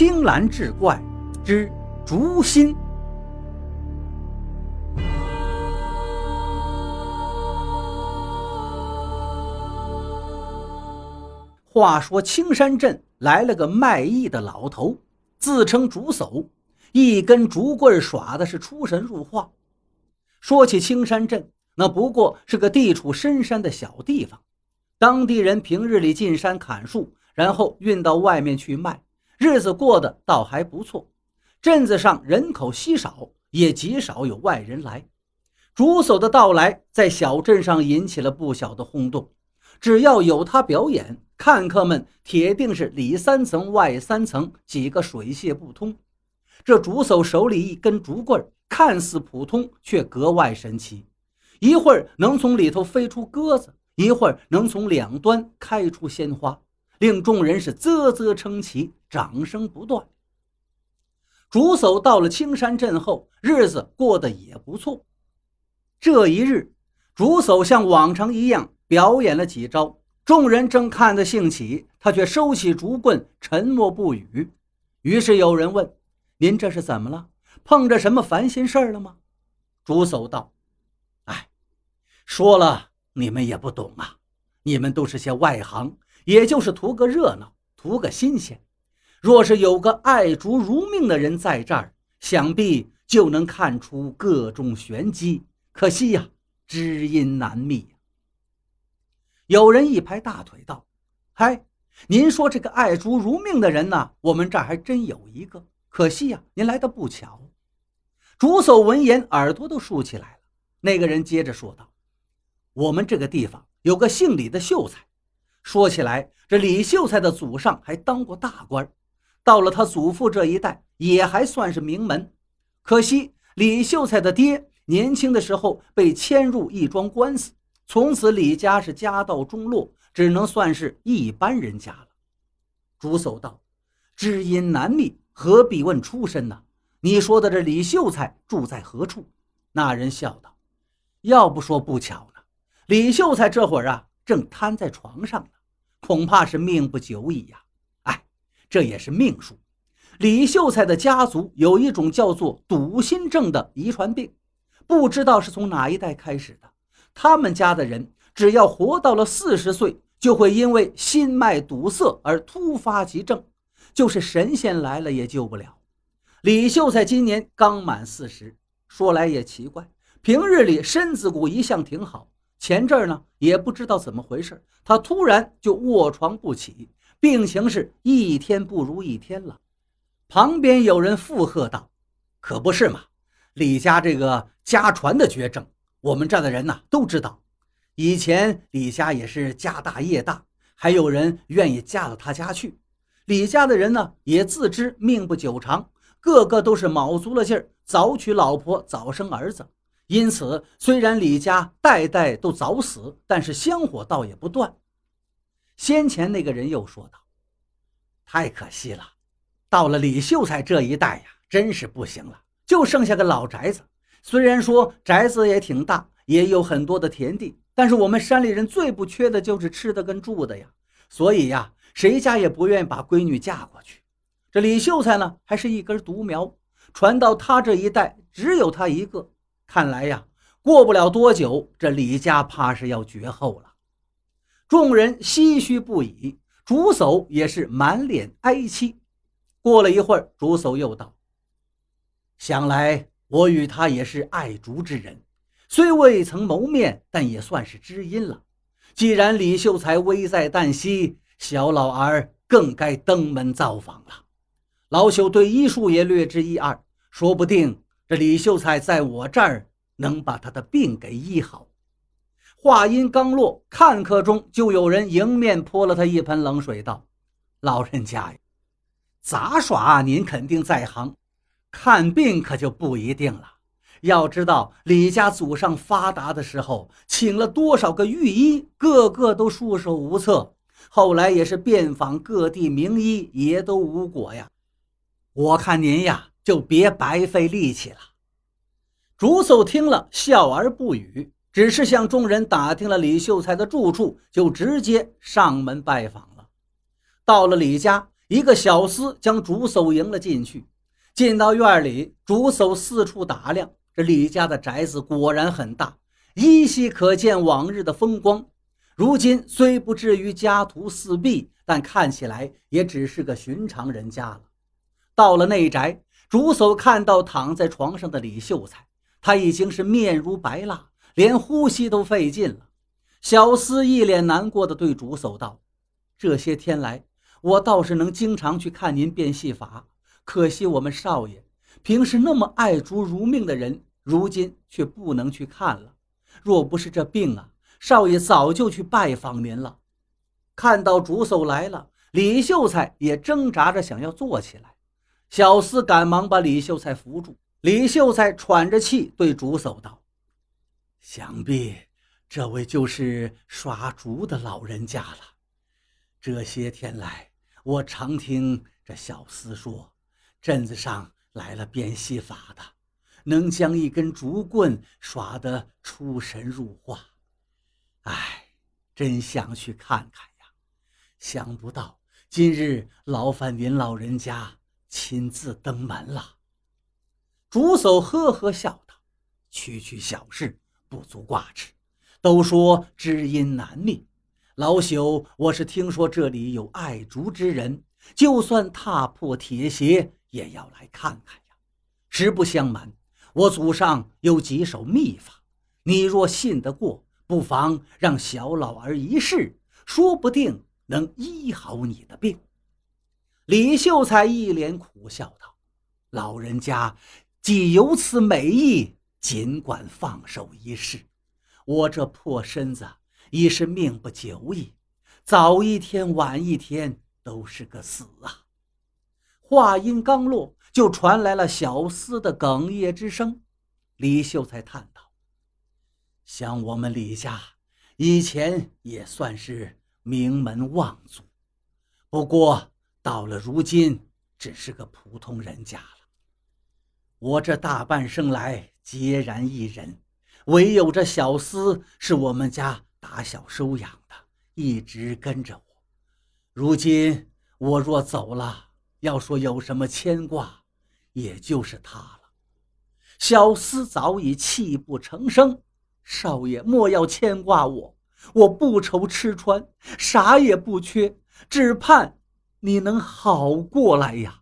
青蓝志怪之竹心。话说青山镇来了个卖艺的老头，自称竹叟，一根竹棍耍的是出神入化。说起青山镇，那不过是个地处深山的小地方，当地人平日里进山砍树，然后运到外面去卖，日子过得倒还不错。镇子上人口稀少，也极少有外人来。竹叟的到来在小镇上引起了不小的轰动。只要有他表演，看客们铁定是里三层外三层，几个水泄不通。这竹叟手里一根竹棍，看似普通，却格外神奇。一会儿能从里头飞出鸽子，一会儿能从两端开出鲜花，令众人是啧啧称奇，掌声不断。竹叟到了青山镇后，日子过得也不错。这一日，竹叟像往常一样。表演了几招，众人正看得兴起，他却收起竹棍，沉默不语。于是有人问：“您这是怎么了？碰着什么烦心事儿了吗？”竹叟道：“哎，说了你们也不懂啊！你们都是些外行，也就是图个热闹，图个新鲜。若是有个爱竹如命的人在这儿，想必就能看出各种玄机。可惜呀，知音难觅。”有人一拍大腿道：“嗨，您说这个爱竹如命的人呢？我们这儿还真有一个。可惜呀，您来的不巧。”竹叟闻言，耳朵都竖起来了。那个人接着说道：“我们这个地方有个姓李的秀才，说起来，这李秀才的祖上还当过大官，到了他祖父这一代，也还算是名门。可惜李秀才的爹年轻的时候被牵入一桩官司。”从此，李家是家道中落，只能算是一般人家了。朱叟道：“知音难觅，何必问出身呢？你说的这李秀才住在何处？”那人笑道：“要不说不巧呢，李秀才这会儿啊，正瘫在床上呢，恐怕是命不久矣呀。这也是命数。李秀才的家族有一种叫做堵心症的遗传病，不知道是从哪一代开始的。”他们家的人只要活到了四十岁，就会因为心脉堵塞而突发急症，就是神仙来了也救不了。李秀才今年刚满四十，说来也奇怪，平日里身子骨一向挺好，前阵儿呢也不知道怎么回事，他突然就卧床不起，病情是一天不如一天了。旁边有人附和道：“可不是嘛，李家这个家传的绝症。”我们这的人呐都知道，以前李家也是家大业大，还有人愿意嫁到他家去。李家的人呢也自知命不久长，个个都是卯足了劲儿早娶老婆早生儿子。因此，虽然李家代代都早死，但是香火倒也不断。先前那个人又说道：“太可惜了，到了李秀才这一代呀，真是不行了，就剩下个老宅子。”虽然说宅子也挺大，也有很多的田地，但是我们山里人最不缺的就是吃的跟住的呀。所以呀，谁家也不愿意把闺女嫁过去。这李秀才呢，还是一根独苗，传到他这一代只有他一个。看来呀，过不了多久，这李家怕是要绝后了。众人唏嘘不已，竹叟也是满脸哀戚。过了一会儿，竹叟又道：“想来。”我与他也是爱竹之人，虽未曾谋面，但也算是知音了。既然李秀才危在旦夕，小老儿更该登门造访了。老朽对医术也略知一二，说不定这李秀才在我这儿能把他的病给医好。话音刚落，看客中就有人迎面泼了他一盆冷水，道：“老人家呀，杂耍您肯定在行。”看病可就不一定了。要知道李家祖上发达的时候，请了多少个御医，个个都束手无策。后来也是遍访各地名医，也都无果呀。我看您呀，就别白费力气了。竹叟听了，笑而不语，只是向众人打听了李秀才的住处，就直接上门拜访了。到了李家。一个小厮将竹叟迎了进去。进到院里，竹叟四处打量，这李家的宅子果然很大，依稀可见往日的风光。如今虽不至于家徒四壁，但看起来也只是个寻常人家了。到了内宅，竹叟看到躺在床上的李秀才，他已经是面如白蜡，连呼吸都费劲了。小厮一脸难过的对竹叟道：“这些天来，我倒是能经常去看您变戏法。”可惜我们少爷平时那么爱竹如命的人，如今却不能去看了。若不是这病啊，少爷早就去拜访您了。看到竹叟来了，李秀才也挣扎着想要坐起来。小厮赶忙把李秀才扶住。李秀才喘着气对竹叟道：“想必这位就是耍竹的老人家了。这些天来，我常听这小厮说。”镇子上来了变戏法的，能将一根竹棍耍得出神入化。哎，真想去看看呀！想不到今日劳烦您老人家亲自登门了。竹叟呵呵笑道：“区区小事，不足挂齿。都说知音难觅，老朽我是听说这里有爱竹之人，就算踏破铁鞋。”也要来看看呀！实不相瞒，我祖上有几手秘法，你若信得过，不妨让小老儿一试，说不定能医好你的病。李秀才一脸苦笑道：“老人家既有此美意，尽管放手一试。我这破身子已是命不久矣，早一天晚一天都是个死啊！”话音刚落，就传来了小厮的哽咽之声。李秀才叹道：“像我们李家，以前也算是名门望族，不过到了如今，只是个普通人家了。我这大半生来孑然一人，唯有这小厮是我们家打小收养的，一直跟着我。如今我若走了，”要说有什么牵挂，也就是他了。小厮早已泣不成声：“少爷莫要牵挂我，我不愁吃穿，啥也不缺，只盼你能好过来呀。”